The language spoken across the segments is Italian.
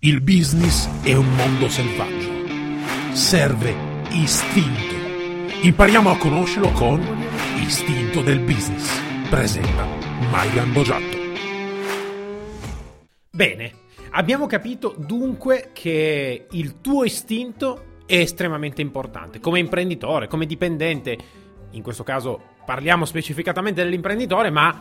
Il business è un mondo selvaggio. Serve istinto. Impariamo a conoscerlo con Istinto del Business. Presenta Maigan Bogiatto. Bene, abbiamo capito dunque che il tuo istinto è estremamente importante. Come imprenditore, come dipendente, in questo caso parliamo specificatamente dell'imprenditore, ma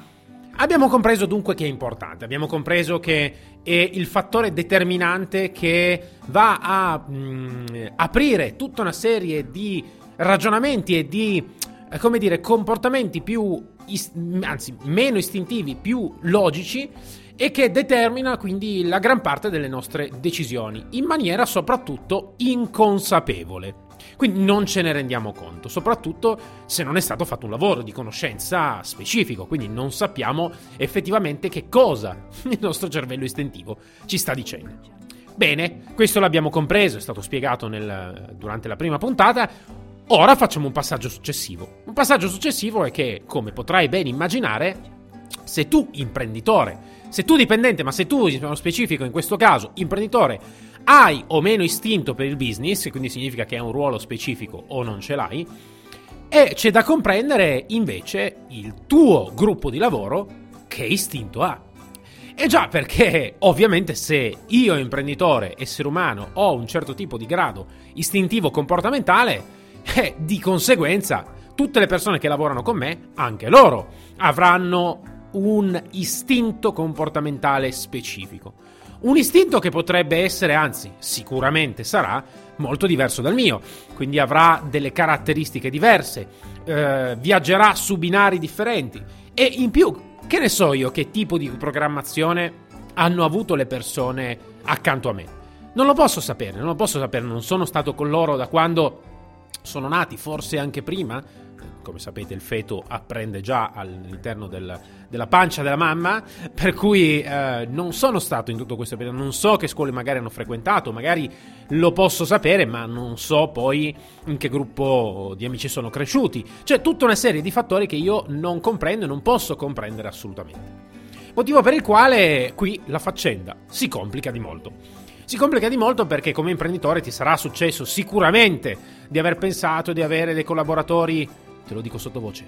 Abbiamo compreso dunque che è importante, abbiamo compreso che è il fattore determinante che va a mh, mm, aprire tutta una serie di ragionamenti e di, eh, come dire, comportamenti più, is- anzi, meno istintivi, più logici e che determina quindi la gran parte delle nostre decisioni in maniera soprattutto inconsapevole. Quindi non ce ne rendiamo conto, soprattutto se non è stato fatto un lavoro di conoscenza specifico, quindi non sappiamo effettivamente che cosa il nostro cervello istintivo ci sta dicendo. Bene, questo l'abbiamo compreso, è stato spiegato nel, durante la prima puntata. Ora facciamo un passaggio successivo. Un passaggio successivo è che, come potrai ben immaginare, se tu imprenditore, se tu dipendente, ma se tu, nello specifico in questo caso, imprenditore, hai o meno istinto per il business, quindi significa che hai un ruolo specifico o non ce l'hai, e c'è da comprendere invece il tuo gruppo di lavoro che istinto ha. E già perché ovviamente se io imprenditore, essere umano, ho un certo tipo di grado istintivo comportamentale, eh, di conseguenza tutte le persone che lavorano con me, anche loro, avranno un istinto comportamentale specifico. Un istinto che potrebbe essere, anzi sicuramente sarà, molto diverso dal mio, quindi avrà delle caratteristiche diverse, eh, viaggerà su binari differenti. E in più, che ne so io che tipo di programmazione hanno avuto le persone accanto a me. Non lo posso sapere, non lo posso sapere, non sono stato con loro da quando sono nati, forse anche prima, come sapete il feto apprende già all'interno del, della pancia della mamma, per cui eh, non sono stato in tutto questo periodo, non so che scuole magari hanno frequentato, magari lo posso sapere, ma non so poi in che gruppo di amici sono cresciuti. C'è tutta una serie di fattori che io non comprendo e non posso comprendere assolutamente. Motivo per il quale qui la faccenda si complica di molto. Si complica di molto perché come imprenditore ti sarà successo sicuramente di aver pensato di avere dei collaboratori te lo dico sottovoce,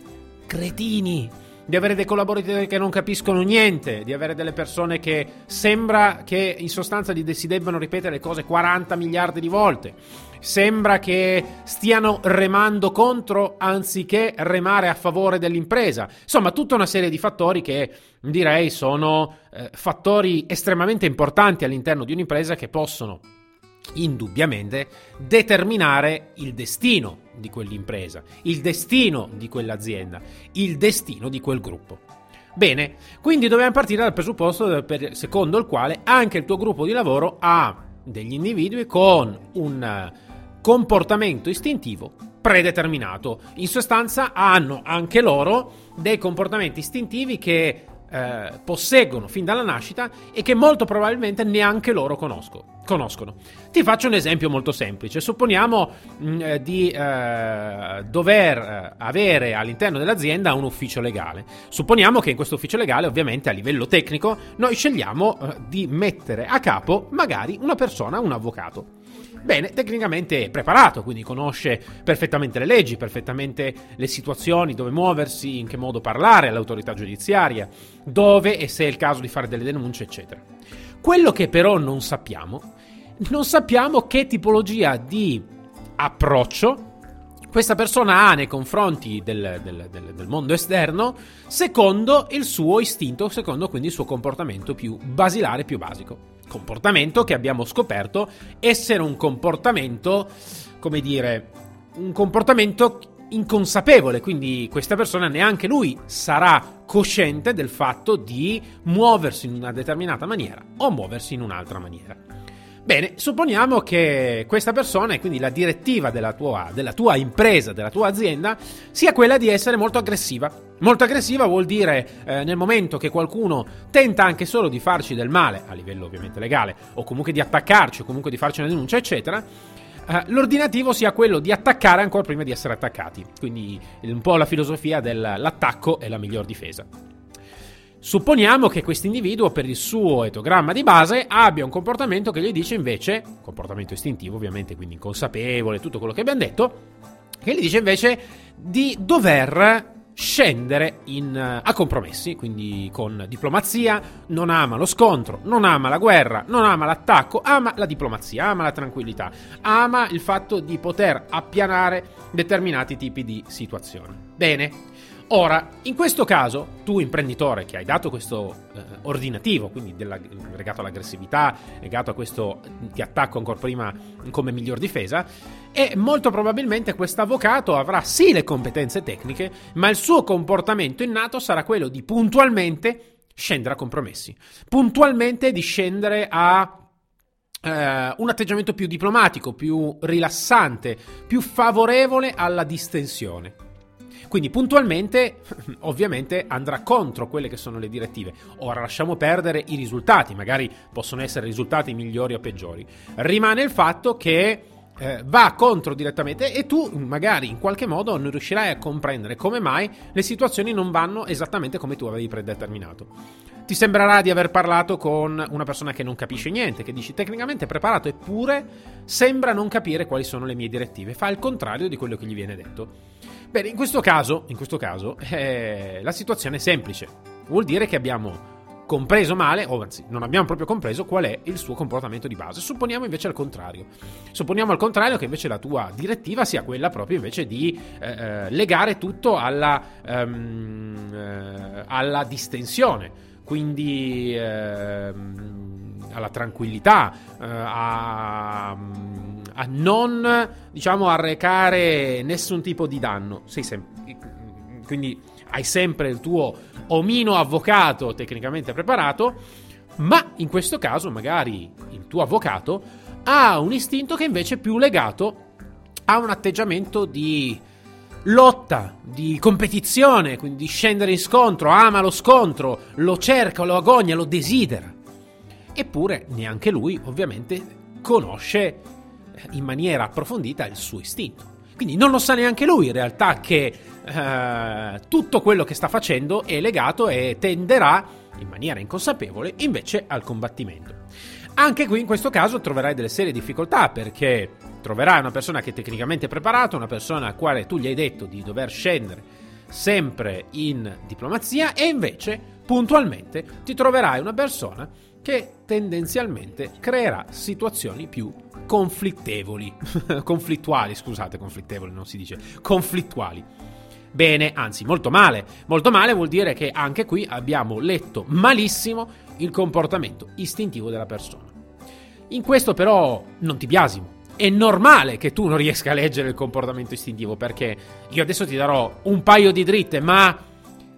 cretini, di avere dei collaboratori che non capiscono niente, di avere delle persone che sembra che in sostanza si debbano ripetere le cose 40 miliardi di volte. Sembra che stiano remando contro anziché remare a favore dell'impresa. Insomma, tutta una serie di fattori che direi sono eh, fattori estremamente importanti all'interno di un'impresa che possono indubbiamente determinare il destino di quell'impresa, il destino di quell'azienda, il destino di quel gruppo. Bene, quindi dobbiamo partire dal presupposto secondo il quale anche il tuo gruppo di lavoro ha degli individui con un comportamento istintivo predeterminato. In sostanza hanno anche loro dei comportamenti istintivi che eh, posseggono fin dalla nascita e che molto probabilmente neanche loro conosco, conoscono. Ti faccio un esempio molto semplice. Supponiamo mh, mm, eh, di eh, dover eh, avere all'interno dell'azienda un ufficio legale. Supponiamo che in questo ufficio legale, ovviamente a livello tecnico, noi scegliamo eh, di mettere a capo magari una persona, un avvocato. Bene, tecnicamente è preparato, quindi conosce perfettamente le leggi, perfettamente le situazioni, dove muoversi, in che modo parlare all'autorità giudiziaria, dove e se è il caso di fare delle denunce, eccetera. Quello che però non sappiamo, non sappiamo che tipologia di approccio questa persona ha nei confronti del, del, del, del, mondo esterno secondo il suo istinto, secondo quindi il suo comportamento più basilare, più basico comportamento che abbiamo scoperto essere un comportamento, come dire, un comportamento inconsapevole, quindi questa persona neanche lui sarà cosciente del fatto di muoversi in una determinata maniera o muoversi in un'altra maniera. Bene, supponiamo che questa persona e quindi la direttiva della tua, della tua, impresa, della tua azienda, sia quella di essere molto aggressiva. Molto aggressiva vuol dire eh, nel momento che qualcuno tenta anche solo di farci del male, a livello ovviamente legale, o comunque di attaccarci, o comunque di farci una denuncia, eccetera, eh, l'ordinativo sia quello di attaccare ancora prima di essere attaccati. Quindi un po' la filosofia dell'attacco è la miglior difesa. Supponiamo che questo individuo per il suo etogramma di base abbia un comportamento che gli dice invece, comportamento istintivo ovviamente, quindi inconsapevole, tutto quello che abbiamo detto, che gli dice invece di dover scendere in, a compromessi, quindi con diplomazia, non ama lo scontro, non ama la guerra, non ama l'attacco, ama la diplomazia, ama la tranquillità, ama il fatto di poter appianare determinati tipi di situazioni. Bene, Ora, in questo caso, tu imprenditore che hai dato questo eh, ordinativo, quindi della, legato all'aggressività, legato a questo ti attacco ancora prima come miglior difesa, e molto probabilmente questo avvocato avrà sì le competenze tecniche, ma il suo comportamento innato sarà quello di puntualmente scendere a compromessi, puntualmente di scendere a Uh, un atteggiamento più diplomatico, più rilassante, più favorevole alla distensione. Quindi puntualmente, ovviamente, andrà contro quelle che sono le direttive. Ora lasciamo perdere i risultati, magari possono essere risultati migliori o peggiori. Rimane il fatto che eh, va contro direttamente e tu magari in qualche modo non riuscirai a comprendere come mai le situazioni non vanno esattamente come tu avevi predeterminato. Ti sembrerà di aver parlato con una persona che non capisce niente, che dici tecnicamente è preparato, eppure sembra non capire quali sono le mie direttive, fa il contrario di quello che gli viene detto. Bene, in questo caso, in questo caso eh, la situazione è semplice. Vuol dire che abbiamo compreso male, o anzi, non abbiamo proprio compreso qual è il suo comportamento di base. Supponiamo invece al contrario. Supponiamo al contrario che invece la tua direttiva sia quella proprio invece di eh, eh legare tutto alla, um, eh, alla distensione, quindi ehm, alla tranquillità, eh, a a non diciamo arrecare nessun tipo di danno. Sem- quindi hai sempre il tuo omino avvocato tecnicamente preparato, ma in questo caso magari il tuo avvocato ha un istinto che invece è più legato a un atteggiamento di lotta, di competizione, quindi di scendere in scontro, ama lo scontro, lo cerca, lo agogna, lo desidera. Eppure neanche lui ovviamente conosce in maniera approfondita il suo istinto. Quindi non lo sa neanche lui in realtà che eh, tutto quello che sta facendo è legato e tenderà in maniera inconsapevole invece al combattimento. Anche qui in questo caso troverai delle serie difficoltà perché troverai una persona che è tecnicamente preparata, una persona a quale tu gli hai detto di dover scendere sempre in diplomazia e invece puntualmente ti troverai una persona che tendenzialmente creerà situazioni più conflittevoli, conflittuali, scusate, conflittevoli non si dice, conflittuali. Bene, anzi, molto male. Molto male vuol dire che anche qui abbiamo letto malissimo il comportamento istintivo della persona. In questo però non ti biasimo. È normale che tu non riesca a leggere il comportamento istintivo perché io adesso ti darò un paio di dritte, ma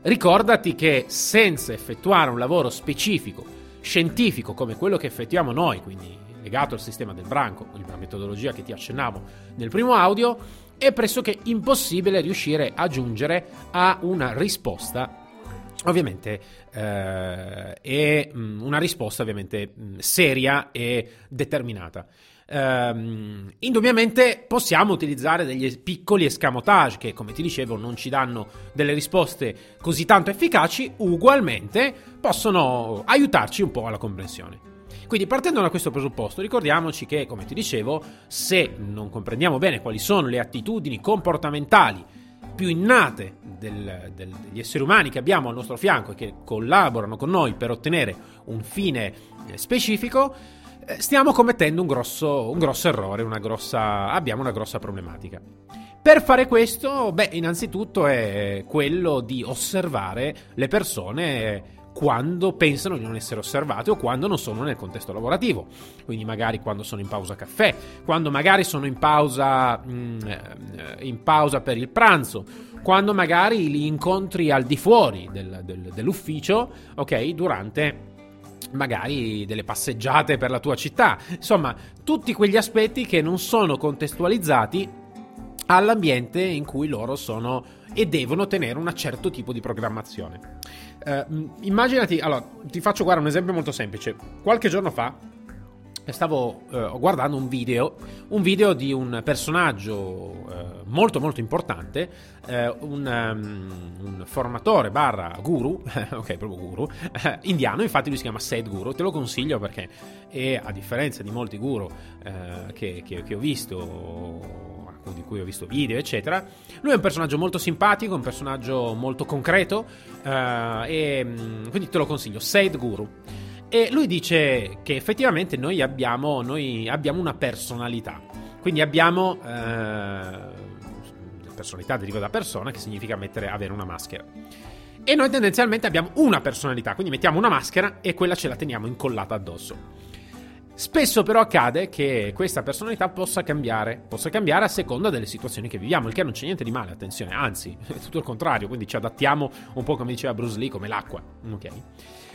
ricordati che senza effettuare un lavoro specifico, scientifico come quello che effettuiamo noi, quindi legato al sistema del branco, la metodologia che ti accennavo nel primo audio, è pressoché impossibile riuscire a giungere a una risposta ovviamente eh, è mm, una risposta ovviamente mm, seria e determinata. Um, indubbiamente possiamo utilizzare degli piccoli escamotage che, come ti dicevo, non ci danno delle risposte così tanto efficaci, ugualmente possono aiutarci un po' alla comprensione. Quindi partendo da questo presupposto ricordiamoci che, come ti dicevo, se non comprendiamo bene quali sono le attitudini comportamentali più innate del, del, degli esseri umani che abbiamo al nostro fianco e che collaborano con noi per ottenere un fine eh, specifico, eh, stiamo commettendo un grosso, un grosso errore, una grossa, abbiamo una grossa problematica. Per fare questo, beh, innanzitutto è quello di osservare le persone quando pensano di non essere osservati o quando non sono nel contesto lavorativo. Quindi magari quando sono in pausa caffè, quando magari sono in pausa, mm, eh, in pausa per il pranzo, quando magari li incontri al di fuori del, del, dell'ufficio, ok, durante magari delle passeggiate per la tua città. Insomma, tutti quegli aspetti che non sono contestualizzati all'ambiente in cui loro sono e devono tenere un certo tipo di programmazione. Uh, immaginati, allora, ti faccio guardare un esempio molto semplice. Qualche giorno fa, uh, stavo eh, guardando un video, un video di un personaggio eh, molto molto importante, eh, un, um, un, formatore barra guru, ok proprio guru, eh, indiano, infatti lui si chiama Sadhguru, te lo consiglio perché è, a differenza di molti guru eh, che, che, che ho visto di cui ho visto video, eccetera. Lui è un personaggio molto simpatico, un personaggio molto concreto, uh, e mm, quindi te lo consiglio. Said Guru. E lui dice che effettivamente noi abbiamo, noi abbiamo una personalità. Quindi abbiamo. Uh, personalità deriva da persona, che significa mettere, avere una maschera. E noi tendenzialmente abbiamo una personalità, quindi mettiamo una maschera e quella ce la teniamo incollata addosso. Spesso però accade che questa personalità possa cambiare, possa cambiare a seconda delle situazioni che viviamo, il che non c'è niente di male, attenzione, anzi, è tutto il contrario, quindi ci adattiamo un po' come diceva Bruce Lee, come l'acqua, ok?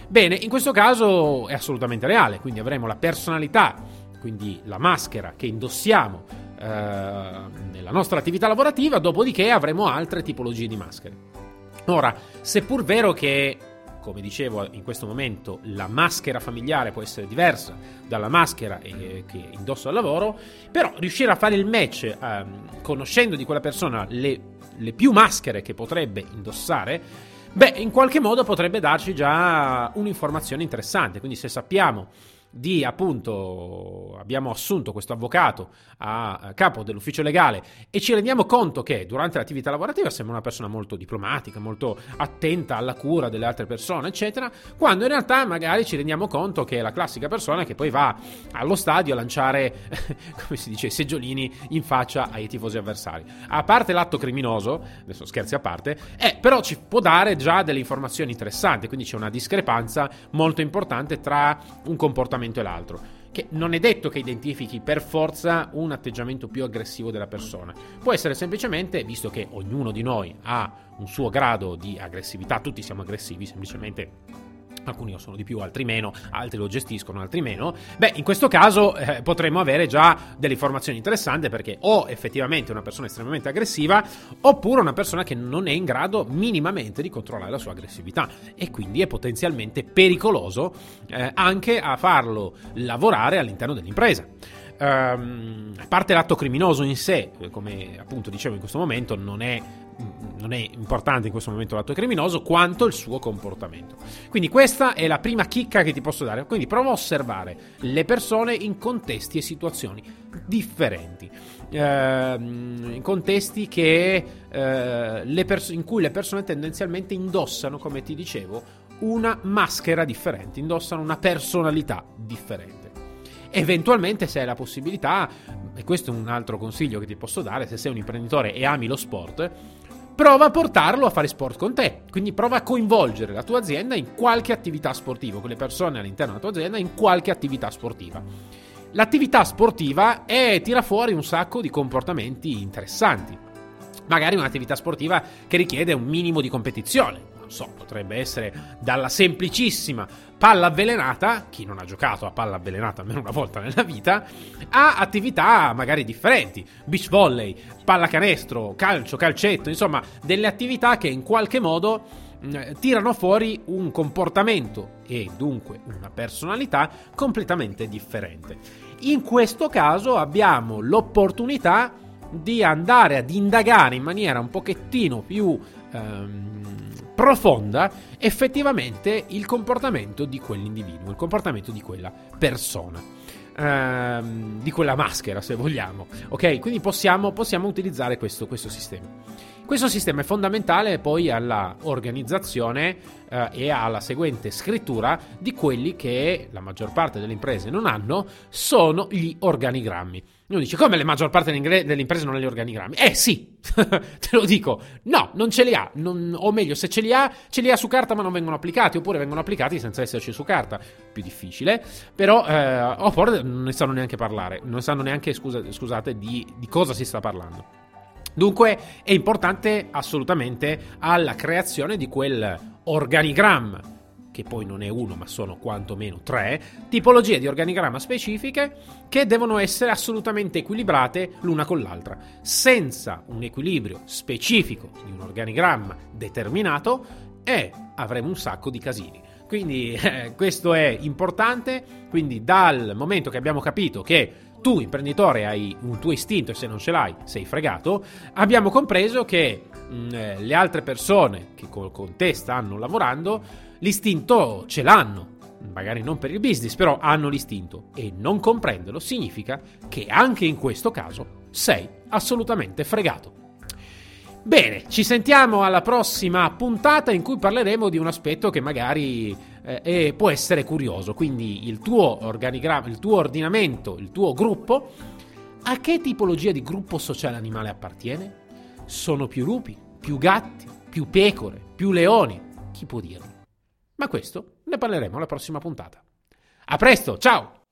Bene, in questo caso è assolutamente reale, quindi avremo la personalità, quindi la maschera che indossiamo eh, nella nostra attività lavorativa, dopodiché avremo altre tipologie di maschere. Ora, seppur vero che come dicevo in questo momento, la maschera familiare può essere diversa dalla maschera eh, che indosso al lavoro, però riuscire a fare il match eh, conoscendo di quella persona le, le più maschere che potrebbe indossare, beh, in qualche modo potrebbe darci già un'informazione interessante. Quindi se sappiamo di appunto abbiamo assunto questo avvocato a capo dell'ufficio legale e ci rendiamo conto che durante l'attività lavorativa sembra una persona molto diplomatica, molto attenta alla cura delle altre persone, eccetera, quando in realtà magari ci rendiamo conto che è la classica persona che poi va allo stadio a lanciare, come si dice, seggiolini in faccia ai tifosi avversari. A parte l'atto criminoso, adesso scherzi a parte, eh, però ci può dare già delle informazioni interessanti, quindi c'è una discrepanza molto importante tra un comportamento atteggiamento e l'altro. Che non è detto che identifichi per forza un atteggiamento più aggressivo della persona. Può essere semplicemente, visto che ognuno di noi ha un suo grado di aggressività, tutti siamo aggressivi, semplicemente alcuni lo sono di più, altri meno, altri lo gestiscono, altri meno, beh, in questo caso eh, potremmo avere già delle informazioni interessanti perché o effettivamente una persona estremamente aggressiva oppure una persona che non è in grado minimamente di controllare la sua aggressività e quindi è potenzialmente pericoloso eh, anche a farlo lavorare all'interno dell'impresa. Um, a parte l'atto criminoso in sé, come appunto dicevo in questo momento, non è non è importante in questo momento l'atto criminoso quanto il suo comportamento. Quindi questa è la prima chicca che ti posso dare. Quindi prova a osservare le persone in contesti e situazioni differenti. Uh, in contesti che, uh, pers- in cui le persone tendenzialmente indossano, come ti dicevo, una maschera differente, indossano una personalità differente. Eventualmente, se hai la possibilità, e questo è un altro consiglio che ti posso dare, se sei un imprenditore e ami lo sport, prova a portarlo a fare sport con te. Quindi prova a coinvolgere la tua azienda in qualche attività sportiva, con le persone all'interno della tua azienda in qualche attività sportiva. L'attività sportiva è, tira fuori un sacco di comportamenti interessanti. Magari un'attività sportiva che richiede un minimo di competizione, non so, potrebbe essere dalla semplicissima palla avvelenata, chi non ha giocato a palla avvelenata almeno una volta nella vita, a attività magari differenti, beach volley, pallacanestro, calcio, calcetto, insomma, delle attività che in qualche modo mm, tirano fuori un comportamento e dunque una personalità completamente differente. In questo caso abbiamo l'opportunità di andare ad indagare in maniera un pochettino più ehm, profonda effettivamente il comportamento di quell'individuo, il comportamento di quella persona. Ehm, di quella maschera, se vogliamo. Ok? Quindi possiamo, possiamo utilizzare questo, questo sistema. Questo sistema è fondamentale poi alla organizzazione eh, e alla seguente scrittura di quelli che la maggior parte delle imprese non hanno, sono gli organigrammi. Uno dice, come la maggior parte delle imprese non ha gli organigrammi? Eh sì, te lo dico, no, non ce li ha, non, o meglio, se ce li ha, ce li ha su carta ma non vengono applicati, oppure vengono applicati senza esserci su carta, più difficile, però, eh, oppure non ne sanno neanche parlare, non sanno neanche, scusa, scusate, di, di cosa si sta parlando. Dunque è importante assolutamente alla creazione di quel organigramma che poi non è uno ma sono quantomeno tre, tipologie di organigramma specifiche che devono essere assolutamente equilibrate l'una con l'altra. Senza un equilibrio specifico di un organigramma determinato, e avremo un sacco di casini. Quindi eh, questo è importante. Quindi dal momento che abbiamo capito che tu imprenditore hai un tuo istinto e se non ce l'hai sei fregato, abbiamo compreso che mh, eh, le altre persone che con te stanno lavorando l'istinto ce l'hanno. Magari non per il business, però hanno l'istinto e non comprenderlo significa che anche in questo caso sei assolutamente fregato. Bene, ci sentiamo alla prossima puntata in cui parleremo di un aspetto che magari eh, può essere curioso. Quindi il tuo organigramma, il tuo ordinamento, il tuo gruppo, a che tipologia di gruppo sociale animale appartiene? Sono più lupi, più gatti, più pecore, più leoni? Chi può dirlo? Ma questo ne parleremo alla prossima puntata. A presto, ciao!